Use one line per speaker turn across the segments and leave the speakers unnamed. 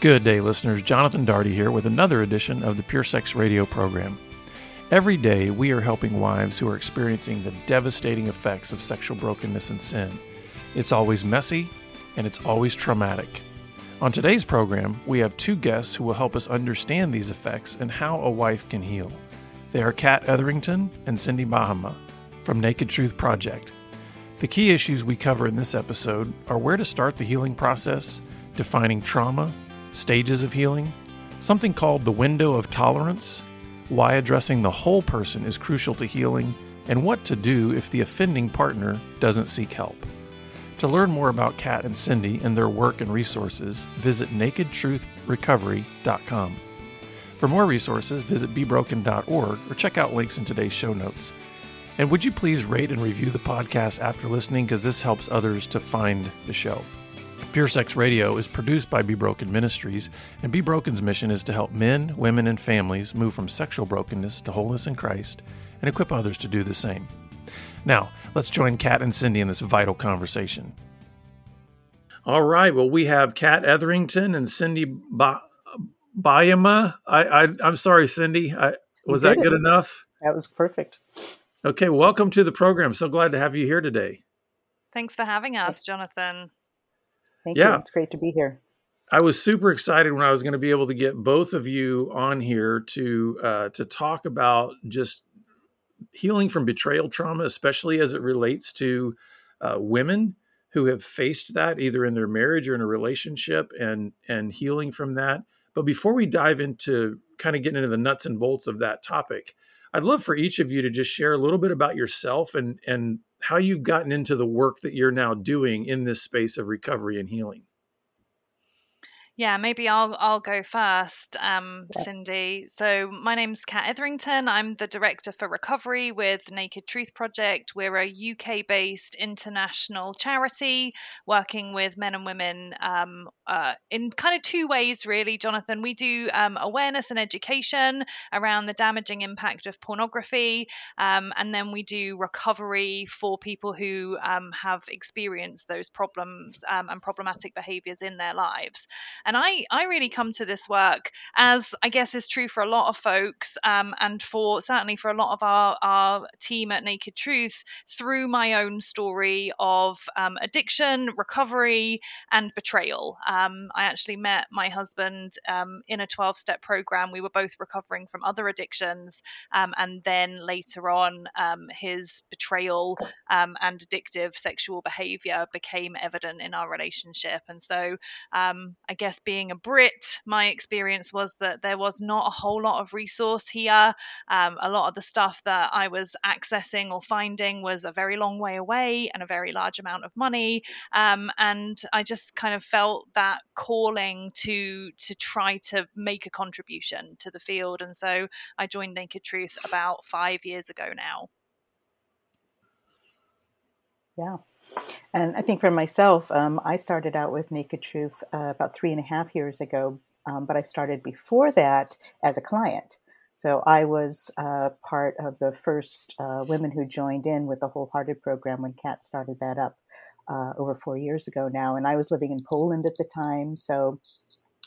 Good day, listeners. Jonathan Daugherty here with another edition of the Pure Sex Radio program. Every day, we are helping wives who are experiencing the devastating effects of sexual brokenness and sin. It's always messy and it's always traumatic. On today's program, we have two guests who will help us understand these effects and how a wife can heal. They are Kat Etherington and Cindy Bahama from Naked Truth Project. The key issues we cover in this episode are where to start the healing process, defining trauma, stages of healing, something called the window of tolerance, why addressing the whole person is crucial to healing, and what to do if the offending partner doesn't seek help. To learn more about Kat and Cindy and their work and resources, visit nakedtruthrecovery.com. For more resources, visit bebroken.org or check out links in today's show notes. And would you please rate and review the podcast after listening because this helps others to find the show. Pure Sex Radio is produced by Be Broken Ministries, and Be Broken's mission is to help men, women, and families move from sexual brokenness to wholeness in Christ and equip others to do the same. Now, let's join Kat and Cindy in this vital conversation. All right. Well, we have Kat Etherington and Cindy ba- Bayama. I, I, am sorry, Cindy. I, was that good it. enough?
That was perfect.
Okay. Welcome to the program. So glad to have you here today.
Thanks for having us, Jonathan.
Thank yeah. you. It's great to be here.
I was super excited when I was going to be able to get both of you on here to uh, to talk about just healing from betrayal trauma, especially as it relates to uh, women who have faced that either in their marriage or in a relationship, and and healing from that. But before we dive into kind of getting into the nuts and bolts of that topic, I'd love for each of you to just share a little bit about yourself and and how you've gotten into the work that you're now doing in this space of recovery and healing.
Yeah, maybe I'll I'll go first, um, Cindy. So my name's Kat Etherington. I'm the director for recovery with Naked Truth Project. We're a UK-based international charity working with men and women um, uh, in kind of two ways, really, Jonathan. We do um, awareness and education around the damaging impact of pornography, um, and then we do recovery for people who um, have experienced those problems um, and problematic behaviours in their lives. And I, I really come to this work as I guess is true for a lot of folks, um, and for certainly for a lot of our, our team at Naked Truth through my own story of um, addiction, recovery, and betrayal. Um, I actually met my husband um, in a 12 step program. We were both recovering from other addictions. Um, and then later on, um, his betrayal and addictive sexual behavior became evident in our relationship. And so I guess guess being a Brit, my experience was that there was not a whole lot of resource here. Um, a lot of the stuff that I was accessing or finding was a very long way away and a very large amount of money. Um, and I just kind of felt that calling to to try to make a contribution to the field. And so I joined Naked Truth about five years ago now.
Yeah. And I think for myself, um, I started out with Naked Truth uh, about three and a half years ago, um, but I started before that as a client. So I was uh, part of the first uh, women who joined in with the Wholehearted program when Kat started that up uh, over four years ago now. And I was living in Poland at the time, so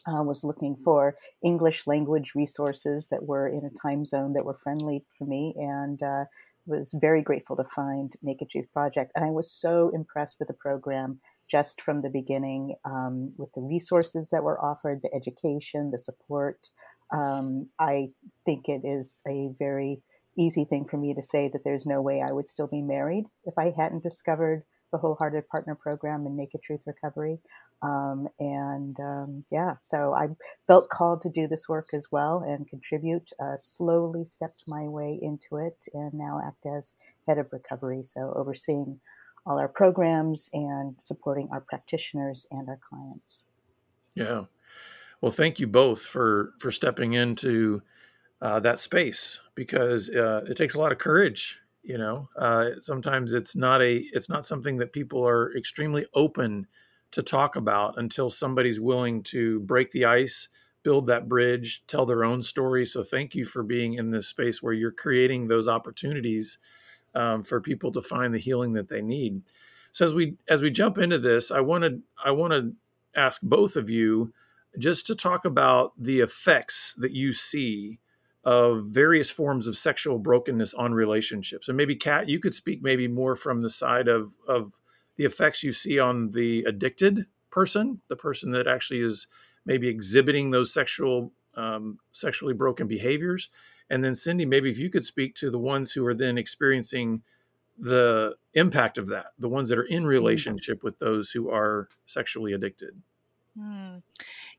I was looking for English language resources that were in a time zone that were friendly for me. And uh, was very grateful to find Naked Truth Project. And I was so impressed with the program just from the beginning um, with the resources that were offered, the education, the support. Um, I think it is a very easy thing for me to say that there's no way I would still be married if I hadn't discovered the Wholehearted Partner Program and Naked Truth Recovery. Um, and um, yeah, so I felt called to do this work as well and contribute. Uh, slowly stepped my way into it and now act as head of recovery. So overseeing all our programs and supporting our practitioners and our clients.
Yeah. Well, thank you both for for stepping into uh, that space because uh, it takes a lot of courage. You know, uh, sometimes it's not a it's not something that people are extremely open to talk about until somebody's willing to break the ice, build that bridge, tell their own story. So thank you for being in this space where you're creating those opportunities um, for people to find the healing that they need. So as we as we jump into this, I wanted I want to ask both of you just to talk about the effects that you see of various forms of sexual brokenness on relationships. And maybe Kat, you could speak maybe more from the side of of the effects you see on the addicted person, the person that actually is maybe exhibiting those sexual um, sexually broken behaviors. And then Cindy, maybe if you could speak to the ones who are then experiencing the impact of that, the ones that are in mm-hmm. relationship with those who are sexually addicted.
Hmm.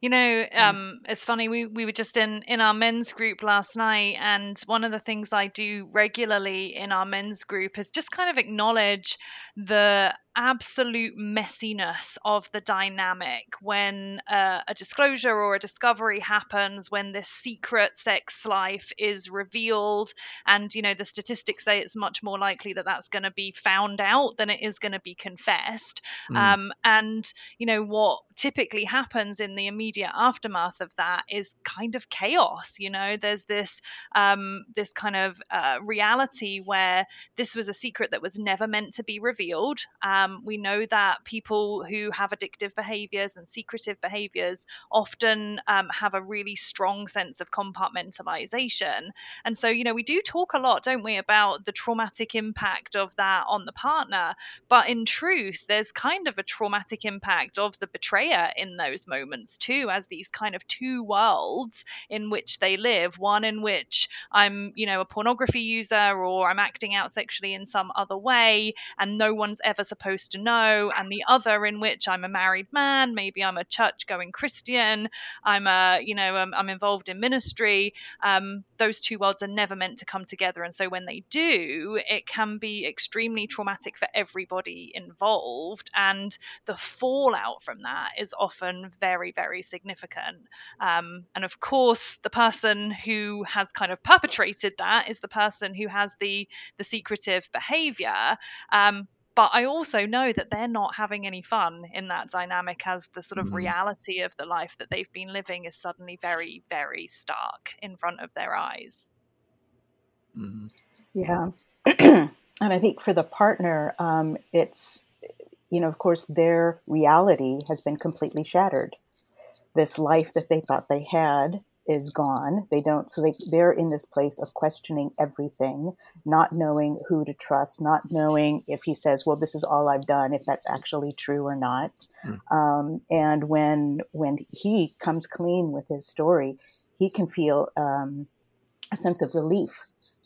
You know, um, it's funny. We we were just in in our men's group last night, and one of the things I do regularly in our men's group is just kind of acknowledge the absolute messiness of the dynamic when uh, a disclosure or a discovery happens when this secret sex life is revealed and you know the statistics say it's much more likely that that's going to be found out than it is going to be confessed mm. um, and you know what typically happens in the immediate aftermath of that is kind of chaos you know there's this um, this kind of uh, reality where this was a secret that was never meant to be revealed um, we know that people who have addictive behaviors and secretive behaviors often um, have a really strong sense of compartmentalization. And so, you know, we do talk a lot, don't we, about the traumatic impact of that on the partner. But in truth, there's kind of a traumatic impact of the betrayer in those moments too, as these kind of two worlds in which they live one in which I'm, you know, a pornography user or I'm acting out sexually in some other way, and no one's ever supposed to know, and the other in which I'm a married man, maybe I'm a church going Christian, I'm a, you know, I'm, I'm involved in ministry. Um, those two worlds are never meant to come together. And so when they do, it can be extremely traumatic for everybody involved. And the fallout from that is often very, very significant. Um, and of course, the person who has kind of perpetrated that is the person who has the the secretive behavior. Um, but I also know that they're not having any fun in that dynamic as the sort of mm. reality of the life that they've been living is suddenly very, very stark in front of their eyes.
Mm. Yeah. and I think for the partner, um, it's, you know, of course, their reality has been completely shattered. This life that they thought they had is gone. They don't, so they, they're in this place of questioning everything, not knowing who to trust, not knowing if he says, well, this is all I've done, if that's actually true or not. Mm. Um, and when, when he comes clean with his story, he can feel um, a sense of relief.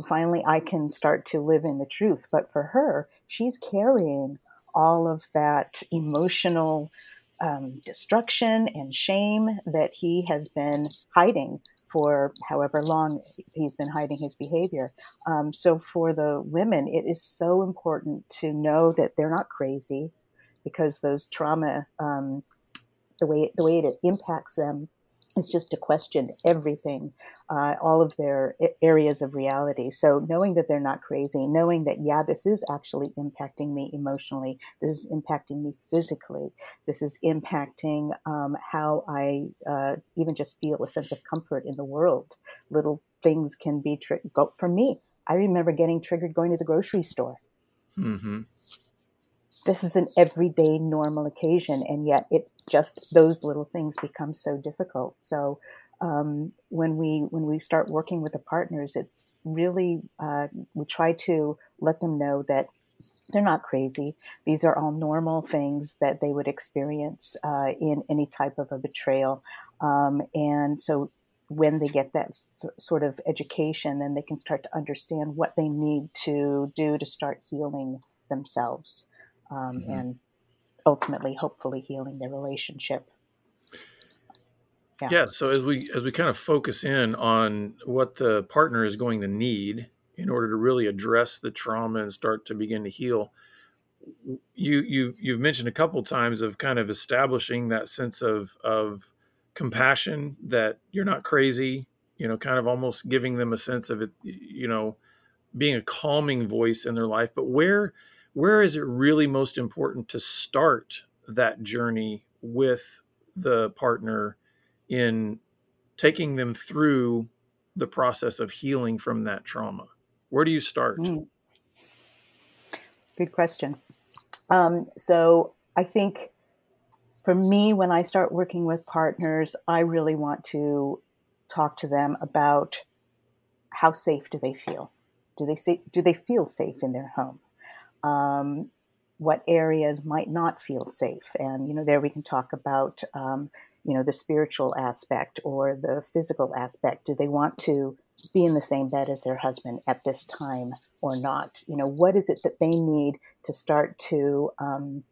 Finally, I can start to live in the truth. But for her, she's carrying all of that emotional um, destruction and shame that he has been hiding for however long he's been hiding his behavior. Um, so for the women, it is so important to know that they're not crazy because those trauma, um, the way the way it impacts them is just to question everything, uh, all of their areas of reality. So knowing that they're not crazy, knowing that, yeah, this is actually impacting me emotionally, this is impacting me physically, this is impacting um, how I uh, even just feel a sense of comfort in the world. Little things can be triggered. For me, I remember getting triggered going to the grocery store. Mm-hmm. This is an everyday normal occasion, and yet it just those little things become so difficult. So um, when we when we start working with the partners, it's really uh, we try to let them know that they're not crazy. These are all normal things that they would experience uh, in any type of a betrayal, um, and so when they get that sort of education, then they can start to understand what they need to do to start healing themselves um, mm-hmm. and ultimately, hopefully, healing their relationship.
Yeah. yeah. So as we as we kind of focus in on what the partner is going to need in order to really address the trauma and start to begin to heal, you you you've mentioned a couple times of kind of establishing that sense of of compassion that you're not crazy you know kind of almost giving them a sense of it you know being a calming voice in their life but where where is it really most important to start that journey with the partner in taking them through the process of healing from that trauma? Where do you start? Mm.
Good question. Um, so I think for me, when I start working with partners, I really want to talk to them about how safe do they feel? Do they say, do they feel safe in their home? Um, what areas might not feel safe? And you know, there we can talk about um, you know the spiritual aspect or the physical aspect. Do they want to be in the same bed as their husband at this time or not? You know, what is it that they need to start to um,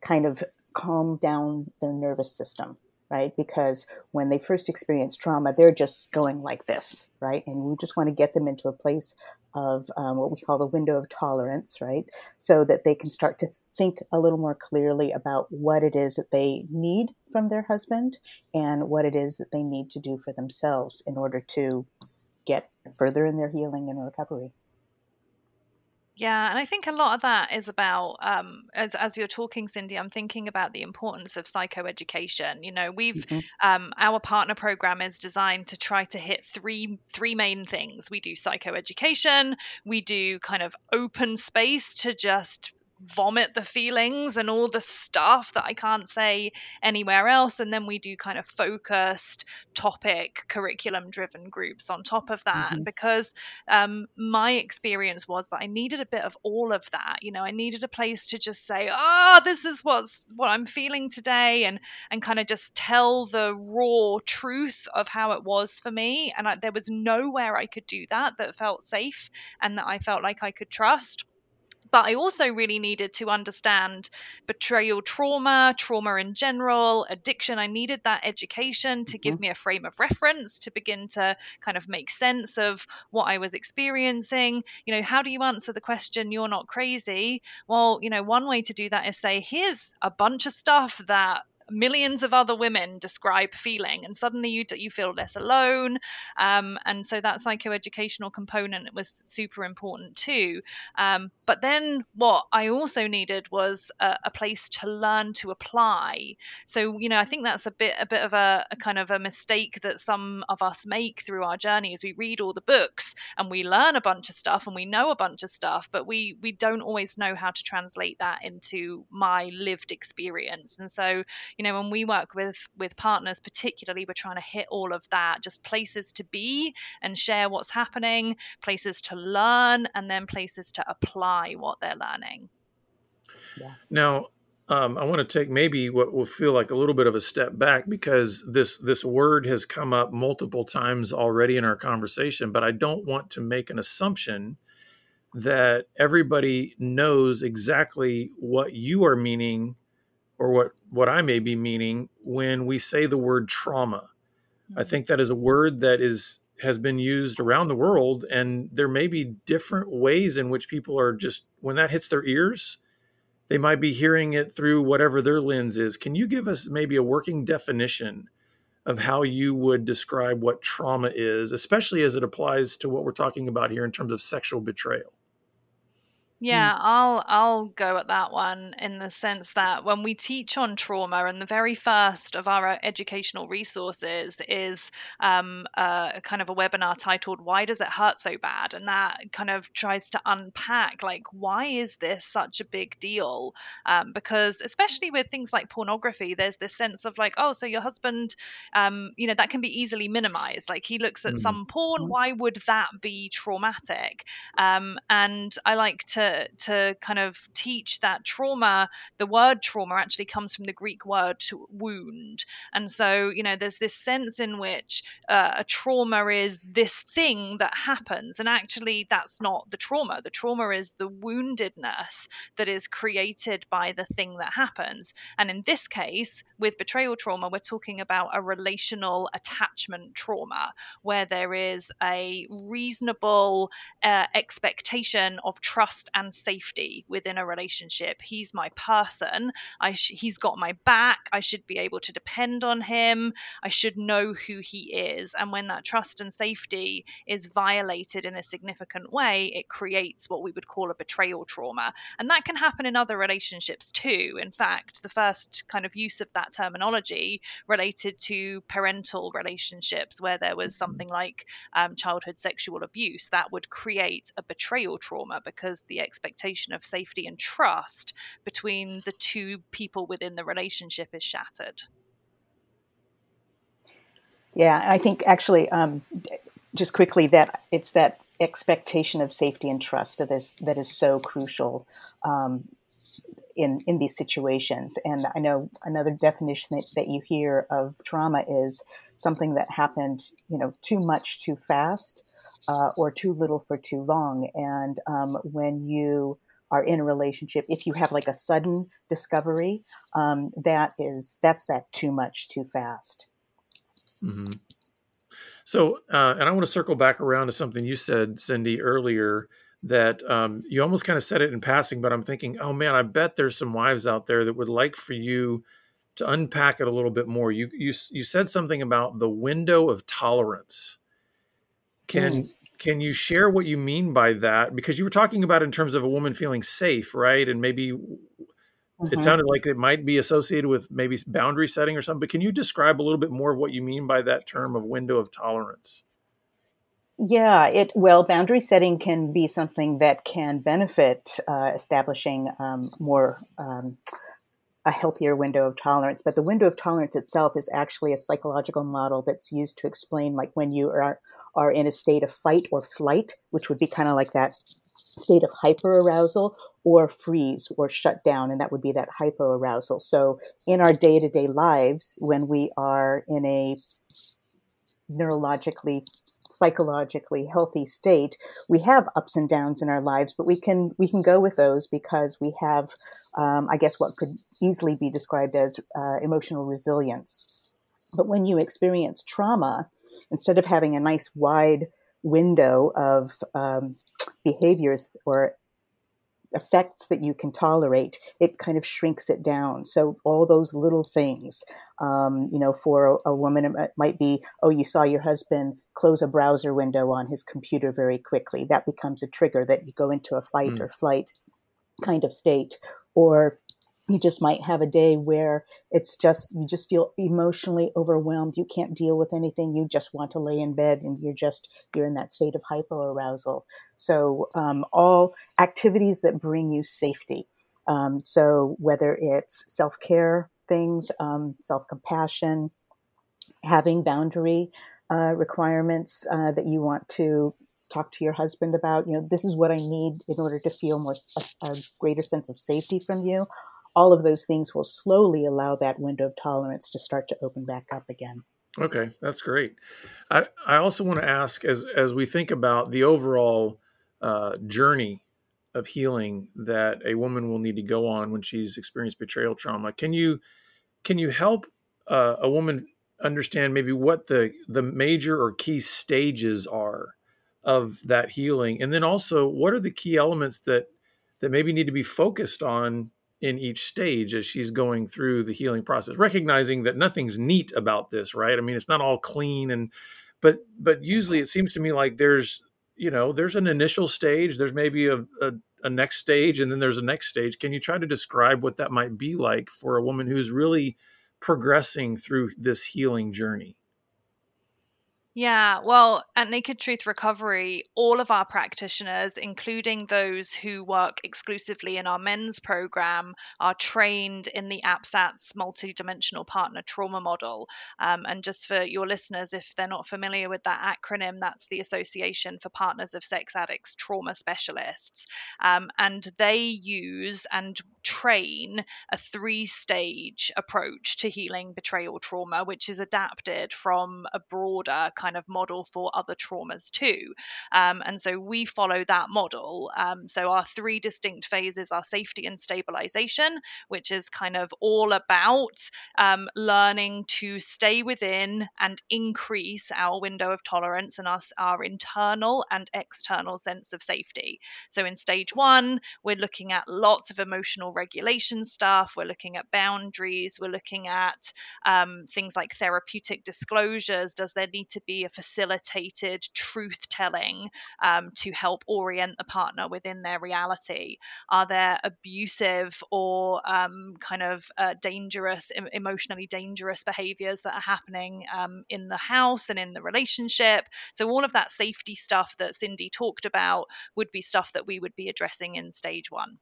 kind of calm down their nervous system? Right? Because when they first experience trauma, they're just going like this, right? And we just want to get them into a place of um, what we call the window of tolerance, right? So that they can start to think a little more clearly about what it is that they need from their husband and what it is that they need to do for themselves in order to get further in their healing and recovery.
Yeah, and I think a lot of that is about um, as as you're talking, Cindy. I'm thinking about the importance of psychoeducation. You know, we've mm-hmm. um, our partner program is designed to try to hit three three main things. We do psychoeducation. We do kind of open space to just vomit the feelings and all the stuff that I can't say anywhere else. And then we do kind of focused topic curriculum driven groups on top of that. Mm-hmm. Because um, my experience was that I needed a bit of all of that. You know, I needed a place to just say, ah, oh, this is what's what I'm feeling today and and kind of just tell the raw truth of how it was for me. And I, there was nowhere I could do that that felt safe and that I felt like I could trust but I also really needed to understand betrayal trauma, trauma in general, addiction. I needed that education to give mm-hmm. me a frame of reference to begin to kind of make sense of what I was experiencing. You know, how do you answer the question, you're not crazy? Well, you know, one way to do that is say, here's a bunch of stuff that millions of other women describe feeling and suddenly you you feel less alone. Um, and so that psychoeducational component was super important too. Um, but then what i also needed was a, a, place to learn to apply. So you know i think that's a bit a bit of a, a kind of a mistake that some of us make through our journey is we read all the books and we learn a bunch of stuff and we know a bunch of stuff but we we don't always know how to translate that into my lived experience. And so you know when we work with with partners particularly we're trying to hit all of that just places to be and share what's happening places to learn and then places to apply what they're learning
yeah. now um, I want to take maybe what will feel like a little bit of a step back because this this word has come up multiple times already in our conversation, but I don't want to make an assumption that everybody knows exactly what you are meaning or what what I may be meaning when we say the word trauma. Mm-hmm. I think that is a word that is has been used around the world and there may be different ways in which people are just when that hits their ears they might be hearing it through whatever their lens is. Can you give us maybe a working definition of how you would describe what trauma is, especially as it applies to what we're talking about here in terms of sexual betrayal?
Yeah, mm. I'll I'll go at that one in the sense that when we teach on trauma, and the very first of our educational resources is um, uh, kind of a webinar titled "Why Does It Hurt So Bad?" and that kind of tries to unpack like why is this such a big deal? Um, because especially with things like pornography, there's this sense of like, oh, so your husband, um, you know, that can be easily minimized. Like he looks at mm. some porn, mm. why would that be traumatic? Um, and I like to to kind of teach that trauma the word trauma actually comes from the greek word wound. And so you know there's this sense in which uh, a trauma is this thing that happens. And actually that's not the trauma. The trauma is the woundedness that is created by the thing that happens. And in this case with betrayal trauma we're talking about a relational attachment trauma where there is a reasonable uh, expectation of trust and safety within a relationship. He's my person. I sh- he's got my back. I should be able to depend on him. I should know who he is. And when that trust and safety is violated in a significant way, it creates what we would call a betrayal trauma. And that can happen in other relationships too. In fact, the first kind of use of that terminology related to parental relationships where there was something like um, childhood sexual abuse that would create a betrayal trauma because the expectation of safety and trust between the two people within the relationship is shattered.
Yeah, I think actually, um, just quickly, that it's that expectation of safety and trust that is that is so crucial um, in in these situations. And I know another definition that, that you hear of trauma is something that happened, you know, too much too fast, uh, or too little for too long. And um, when you are in a relationship, if you have like a sudden discovery, um, that is that's that too much too fast.
Mm-hmm. So, uh, and I want to circle back around to something you said, Cindy, earlier that um, you almost kind of said it in passing, but I'm thinking, oh man, I bet there's some wives out there that would like for you to unpack it a little bit more. You you you said something about the window of tolerance. Can mm. can you share what you mean by that? Because you were talking about in terms of a woman feeling safe, right? And maybe mm-hmm. it sounded like it might be associated with maybe boundary setting or something. But can you describe a little bit more of what you mean by that term of window of tolerance?
Yeah, it well, boundary setting can be something that can benefit uh, establishing um, more um, a healthier window of tolerance. But the window of tolerance itself is actually a psychological model that's used to explain, like when you are are in a state of fight or flight, which would be kind of like that state of hyperarousal, or freeze or shut down, and that would be that hypoarousal. So in our day to day lives, when we are in a neurologically psychologically healthy state, we have ups and downs in our lives, but we can we can go with those because we have, um, I guess, what could easily be described as uh, emotional resilience. But when you experience trauma, instead of having a nice wide window of um, behaviors or effects that you can tolerate, it kind of shrinks it down. So all those little things, um, you know, for a, a, woman, it might be, oh, you saw your husband close a browser window on his computer very quickly. That becomes a trigger that you go into a fight mm. or flight kind of state. Or you just might have a day where it's just you just feel emotionally overwhelmed you can't deal with anything you just want to lay in bed and you're just you're in that state of hypoarousal so um, all activities that bring you safety um, so whether it's self-care things um, self-compassion having boundary uh, requirements uh, that you want to talk to your husband about you know this is what i need in order to feel more a, a greater sense of safety from you all of those things will slowly allow that window of tolerance to start to open back up again.
Okay, that's great. I, I also want to ask as as we think about the overall uh, journey of healing that a woman will need to go on when she's experienced betrayal trauma. Can you can you help uh, a woman understand maybe what the the major or key stages are of that healing, and then also what are the key elements that that maybe need to be focused on in each stage as she's going through the healing process recognizing that nothing's neat about this right? I mean it's not all clean and but but usually it seems to me like there's you know there's an initial stage there's maybe a, a, a next stage and then there's a next stage. Can you try to describe what that might be like for a woman who's really progressing through this healing journey
yeah, well, at Naked Truth Recovery, all of our practitioners, including those who work exclusively in our men's program, are trained in the APSATS multidimensional partner trauma model. Um, and just for your listeners, if they're not familiar with that acronym, that's the Association for Partners of Sex Addicts Trauma Specialists. Um, and they use and train a three stage approach to healing betrayal trauma, which is adapted from a broader kind kind of model for other traumas too. Um, and so we follow that model. Um, so our three distinct phases are safety and stabilization, which is kind of all about um, learning to stay within and increase our window of tolerance and our, our internal and external sense of safety. So in stage one, we're looking at lots of emotional regulation stuff. We're looking at boundaries. We're looking at um, things like therapeutic disclosures. Does there need to be a facilitated truth telling um, to help orient the partner within their reality? Are there abusive or um, kind of uh, dangerous, emotionally dangerous behaviors that are happening um, in the house and in the relationship? So, all of that safety stuff that Cindy talked about would be stuff that we would be addressing in stage one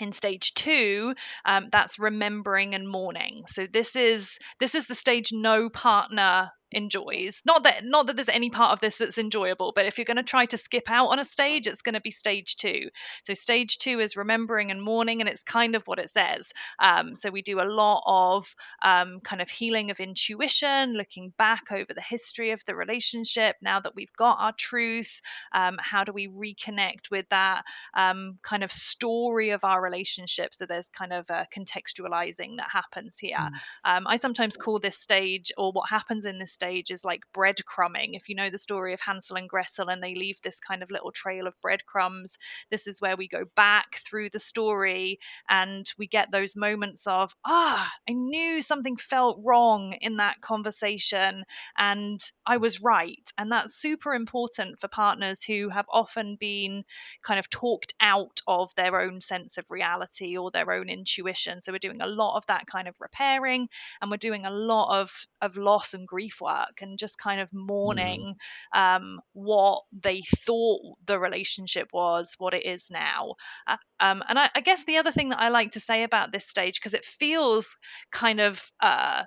in stage two um, that's remembering and mourning so this is this is the stage no partner enjoys. Not that not that there's any part of this that's enjoyable but if you're going to try to skip out on a stage it's going to be stage two. So stage two is remembering and mourning and it's kind of what it says. Um, so we do a lot of um, kind of healing of intuition looking back over the history of the relationship. Now that we've got our truth um, how do we reconnect with that um, kind of story of our relationship? So there's kind of a contextualizing that happens here. Mm. Um, i sometimes call this stage or what happens in this stage is like breadcrumbing. If you know the story of Hansel and Gretel and they leave this kind of little trail of breadcrumbs, this is where we go back through the story and we get those moments of, ah, I knew something felt wrong in that conversation and I was right. And that's super important for partners who have often been kind of talked out of their own sense of reality or their own intuition. So we're doing a lot of that kind of repairing and we're doing a lot of, of loss and grief work and just kind of mm-hmm. mourning mm. um, what they thought the relationship was, what it is now. Uh, um, and I, I, guess the other thing that I like to say about this stage, because it feels kind of uh,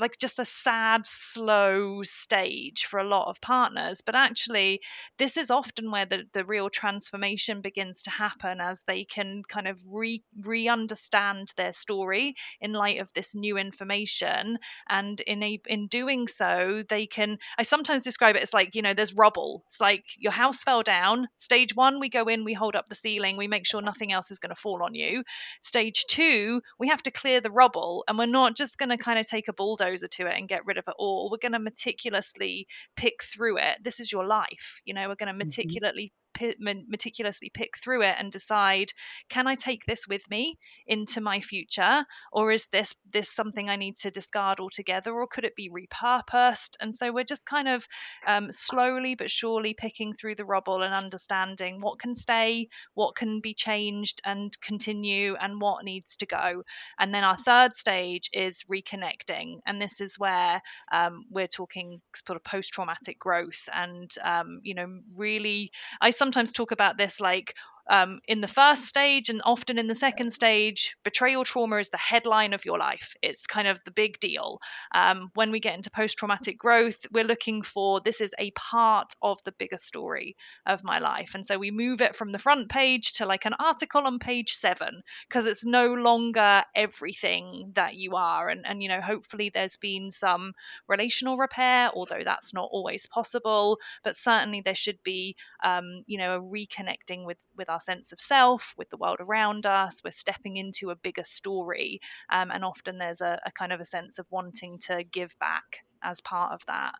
like just a sad, slow stage for a lot of partners. But actually, this is often where the, the real transformation begins to happen as they can kind of re re understand their story in light of this new information. And in a, in doing so, they can. I sometimes describe it as like you know, there's rubble. It's like your house fell down. Stage one, we go in, we hold up the ceiling, we make sure nothing else is going to fall on you. Stage two, we have to clear the rubble, and we're not just going to kind of take a bulldozer to it and get rid of it all. We're going to meticulously pick through it. This is your life. You know, we're going to mm-hmm. meticulously meticulously pick through it and decide can i take this with me into my future? Or is this this something i need to discard altogether? Or could it be repurposed? And so we're just kind of um, slowly but surely picking through the rubble and understanding what can stay what can be changed and continue and what needs to go. And then our third stage is reconnecting. And this is where um, we're talking sort of post-traumatic growth and um, you know really i sometimes sometimes talk about this like um, in the first stage and often in the second stage, betrayal trauma is the headline of your life. It's kind of the big deal. Um, when we get into post traumatic growth, we're looking for this is a part of the bigger story of my life. And so we move it from the front page to like an article on page seven because it's no longer everything that you are. And, and, you know, hopefully there's been some relational repair, although that's not always possible. But certainly there should be, um, you know, a reconnecting with, with our sense of self, with the world around us. We're stepping into a bigger story. Um, and often there's a, a kind of a sense of wanting to give back as part of that.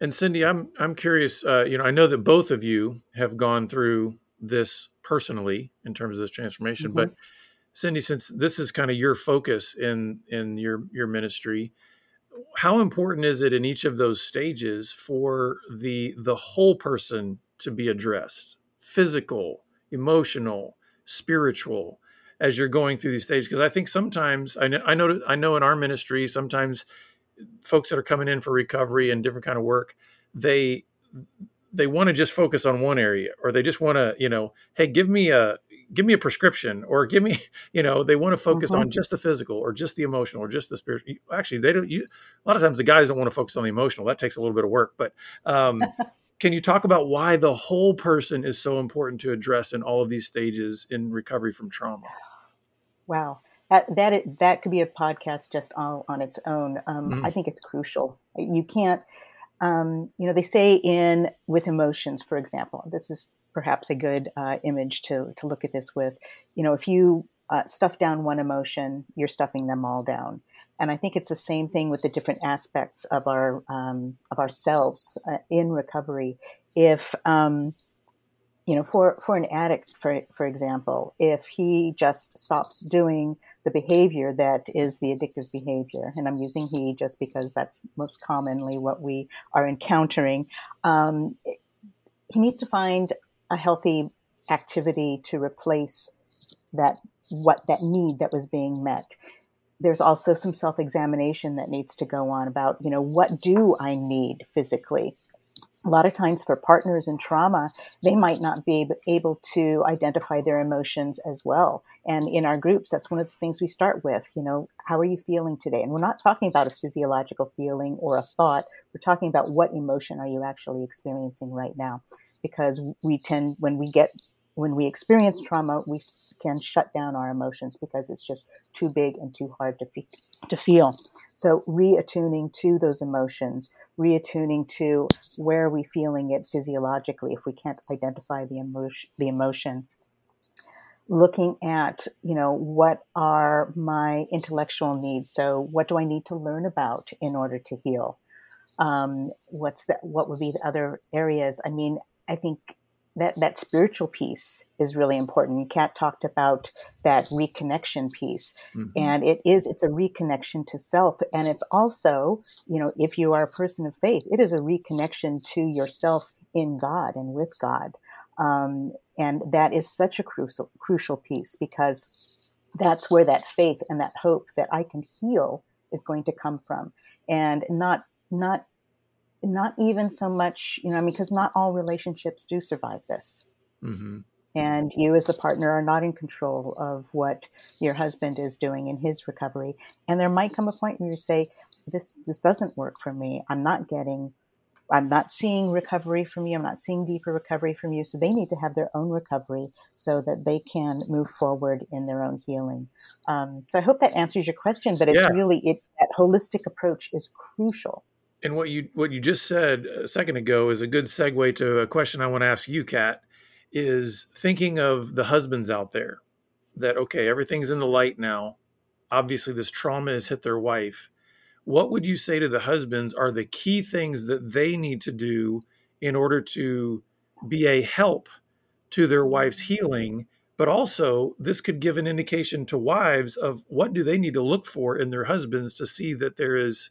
And Cindy, I'm I'm curious. Uh, you know, I know that both of you have gone through this personally in terms of this transformation. Mm-hmm. But Cindy, since this is kind of your focus in in your your ministry, how important is it in each of those stages for the the whole person to be addressed? Physical, emotional, spiritual as you're going through these stages because i think sometimes I know, I know i know in our ministry sometimes folks that are coming in for recovery and different kind of work they they want to just focus on one area or they just want to you know hey give me a give me a prescription or give me you know they want to focus mm-hmm. on just the physical or just the emotional or just the spiritual actually they don't you a lot of times the guys don't want to focus on the emotional that takes a little bit of work but um can you talk about why the whole person is so important to address in all of these stages in recovery from trauma?
Wow. That, that that could be a podcast just all on its own. Um, mm. I think it's crucial. You can't, um, you know, they say in with emotions, for example. This is perhaps a good uh, image to to look at this with. You know, if you uh, stuff down one emotion, you're stuffing them all down and I think it's the same thing with the different aspects of our um, of ourselves uh, in recovery. If um, you know, for, for an addict, for, for example, if he just stops doing the behavior that is the addictive behavior, and I'm using he just because that's most commonly what we are encountering, um, he needs to find a healthy activity to replace that what that need that was being met there's also some self-examination that needs to go on about you know what do i need physically a lot of times for partners in trauma, they might not be able to identify their emotions as well. And in our groups, that's one of the things we start with. You know, how are you feeling today? And we're not talking about a physiological feeling or a thought. We're talking about what emotion are you actually experiencing right now? Because we tend, when we get, when we experience trauma, we can shut down our emotions because it's just too big and too hard to, fe- to feel. So reattuning to those emotions, reattuning to where are we feeling it physiologically if we can't identify the emotion, the emotion. Looking at you know what are my intellectual needs. So what do i need to learn about in order to heal? Um, what's that what would be the other areas? I mean i think that that spiritual piece is really important. Kat talked about that reconnection piece, mm-hmm. and it is it's a reconnection to self, and it's also you know if you are a person of faith, it is a reconnection to yourself in God and with God, um, and that is such a crucial crucial piece because that's where that faith and that hope that I can heal is going to come from, and not not not even so much, you know, because not all relationships do survive this. Mm-hmm. And you, as the partner, are not in control of what your husband is doing in his recovery. And there might come a point where you say, "This this doesn't work for me. I'm not getting, I'm not seeing recovery from you. I'm not seeing deeper recovery from you." So they need to have their own recovery so that they can move forward in their own healing. Um, so I hope that answers your question. But it's yeah. really it that holistic approach is crucial
and what you what you just said a second ago is a good segue to a question I want to ask you, Kat. Is thinking of the husbands out there that okay, everything's in the light now. Obviously, this trauma has hit their wife. What would you say to the husbands are the key things that they need to do in order to be a help to their wife's healing? But also, this could give an indication to wives of what do they need to look for in their husbands to see that there is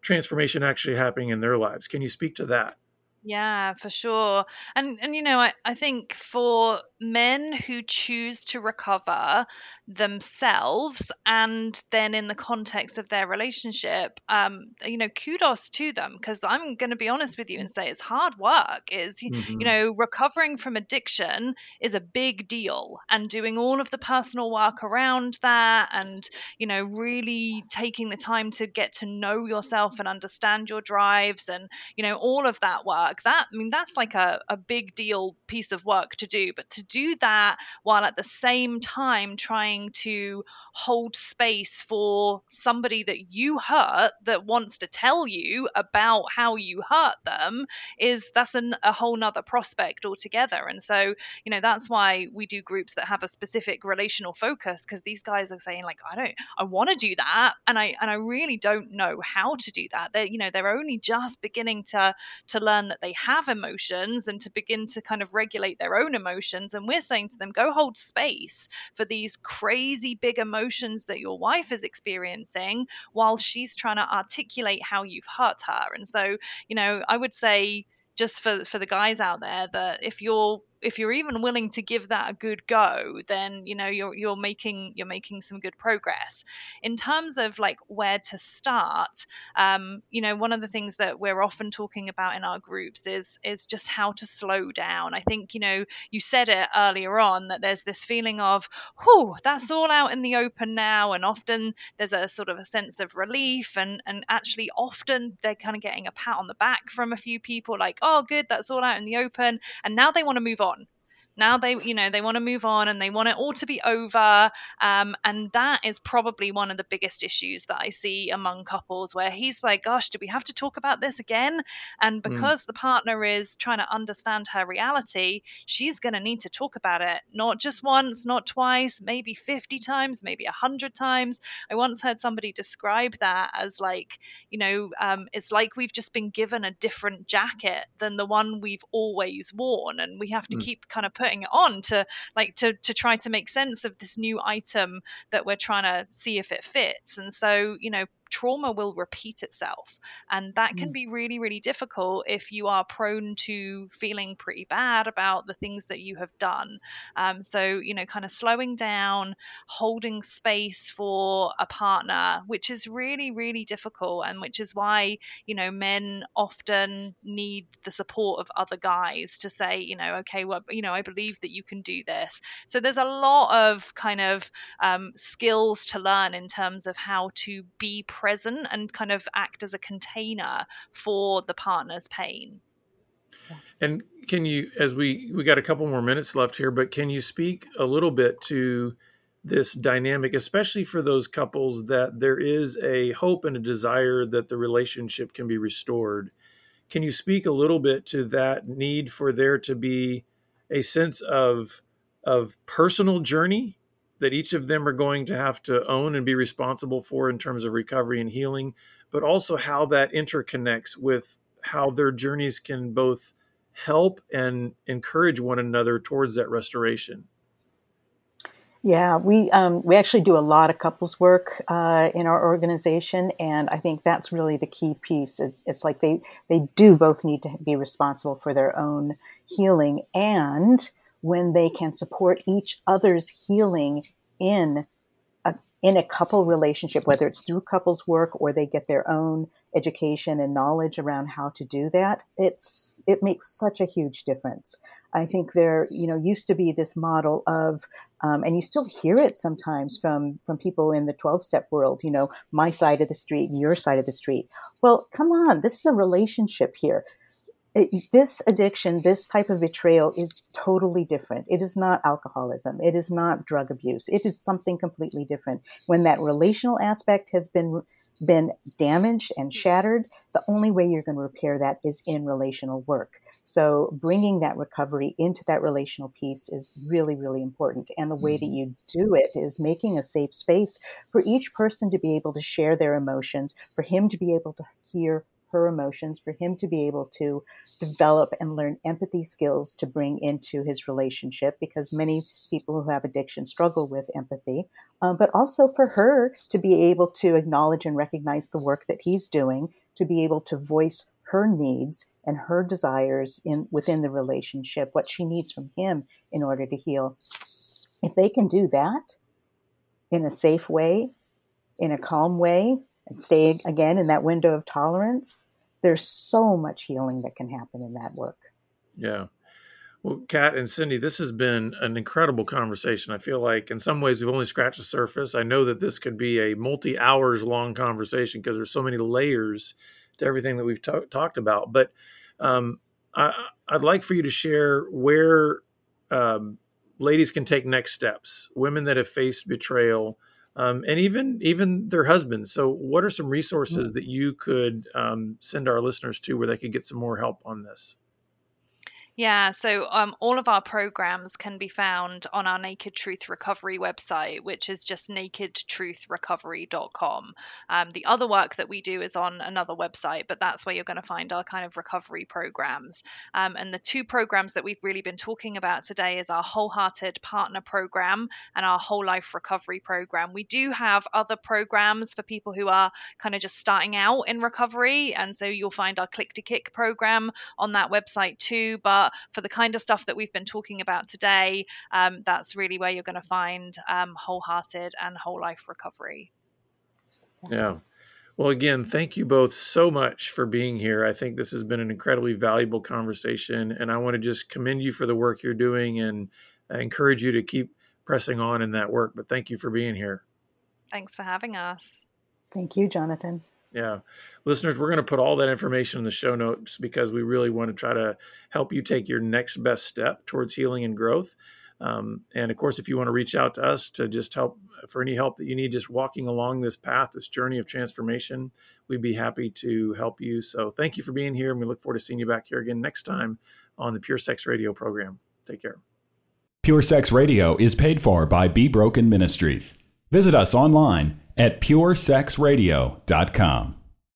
transformation actually happening in their lives. Can you speak to that?
Yeah, for sure. And and you know, I, I think for men who choose to recover themselves and then in the context of their relationship, um, you know, kudos to them because I'm going to be honest with you and say it's hard work. Is mm-hmm. you know, recovering from addiction is a big deal, and doing all of the personal work around that, and you know, really taking the time to get to know yourself and understand your drives, and you know, all of that work work. That i mean that's like a, a big deal piece of work to do but to do that while at the same time trying to hold space for somebody that you hurt that wants to tell you about how you hurt them is that's an, a whole nother prospect altogether. And so you know that's why we do groups that have a specific relational focus because these guys are saying like i don't i want to do that and i and i really don't know how to do that. They're you know they're only just beginning to to learn that they have emotions and to begin to kind of regulate their own emotions. And we're saying to them, go hold space for these crazy big emotions that your wife is experiencing while she's trying to articulate how you've hurt her. And so, you know, I would say, just for for the guys out there that if you're if you're even willing to give that a good go, then you know you're you're making you're making some good progress. In terms of like where to start, um, you know, one of the things that we're often talking about in our groups is is just how to slow down. I think you know you said it earlier on that there's this feeling of, whew, that's all out in the open now, and often there's a sort of a sense of relief, and and actually often they're kind of getting a pat on the back from a few people, like, oh, good, that's all out in the open, and now they want to move on now they you know they want to move on and they want it all to be over um, and that is probably one of the biggest issues that i see among couples where he's like gosh do we have to talk about this again and mm. because mm. the partner is trying to understand her reality she's going to need to talk about it not just once not twice maybe 50 times maybe 100 times i once heard somebody describe that as like you know um, it's like we've just been given a different jacket than the one we've always worn and we have to mm. keep kind of putting it on to like to to try to make sense of this new item that we're trying to see if it fits. And so you know trauma will repeat itself. And that can mm. be really, really difficult if you are prone to feeling pretty bad about the things that you have done. Um, so, you know, kind of slowing down, holding space for a partner, which is really, really difficult. And which is why, you know, men often need the support of other guys to say, you know, okay, well, you know, I believe that you can do this. So there's a lot of kind of um, skills to learn in terms of how to be present and kind of act as a container for the partner's pain.
And can you, as we we got a couple more minutes left here, but can you speak a little bit to this dynamic, especially for those couples that there is a hope and a desire that the relationship can be restored? Can you speak a little bit to that need for there to be a sense of of personal journey that each of them are going to have to own and be responsible for in terms of recovery and healing, but also how that interconnects with how their journeys can both help and encourage one another towards that restoration.
Yeah, we um, we actually do a lot of couples work uh, in our organization, and I think that's really the key piece. It's, it's like they they do both need to be responsible for their own healing and when they can support each other's healing in a, in a couple relationship, whether it's through couples work or they get their own education and knowledge around how to do that, it's it makes such a huge difference. I think there, you know, used to be this model of, um, and you still hear it sometimes from from people in the twelve step world. You know, my side of the street and your side of the street. Well, come on, this is a relationship here this addiction, this type of betrayal is totally different. It is not alcoholism. It is not drug abuse. It is something completely different. When that relational aspect has been been damaged and shattered, the only way you're going to repair that is in relational work. So bringing that recovery into that relational piece is really, really important. And the way that mm-hmm. you do it is making a safe space for each person to be able to share their emotions, for him to be able to hear her emotions, for him to be able to develop and learn empathy skills to bring into his relationship, because many people who have addiction struggle with empathy, um, but also for her to be able to acknowledge and recognize the work that he's doing, to be able to voice her needs and her desires in within the relationship, what she needs from him in order to heal. If they can do that in a safe way, in a calm way, and stay again in that window of tolerance, there's so much healing that can happen in that work.
Yeah. Well, Kat and Cindy, this has been an incredible conversation. I feel like in some ways we've only scratched the surface. I know that this could be a multi hours long conversation because there's so many layers to everything that we've t- talked about. But um, I, would like for you to share where um, ladies can take next steps, women that have faced betrayal, um, and even even their husbands. So, what are some resources that you could um, send our listeners to where they could get some more help on this?
Yeah, so um, all of our programs can be found on our Naked Truth Recovery website, which is just nakedtruthrecovery.com. Um, the other work that we do is on another website, but that's where you're going to find our kind of recovery programs. Um, and the two programs that we've really been talking about today is our Wholehearted Partner Program and our Whole Life Recovery Program. We do have other programs for people who are kind of just starting out in recovery, and so you'll find our Click to Kick program on that website too. But for the kind of stuff that we've been talking about today, um, that's really where you're going to find um, wholehearted and whole life recovery.
Yeah. Well, again, thank you both so much for being here. I think this has been an incredibly valuable conversation, and I want to just commend you for the work you're doing and I encourage you to keep pressing on in that work. But thank you for being here.
Thanks for having us.
Thank you, Jonathan.
Yeah. Listeners, we're going to put all that information in the show notes because we really want to try to help you take your next best step towards healing and growth. Um, and of course, if you want to reach out to us to just help for any help that you need, just walking along this path, this journey of transformation, we'd be happy to help you. So thank you for being here. And we look forward to seeing you back here again next time on the Pure Sex Radio program. Take care.
Pure Sex Radio is paid for by Be Broken Ministries. Visit us online at puresexradio.com.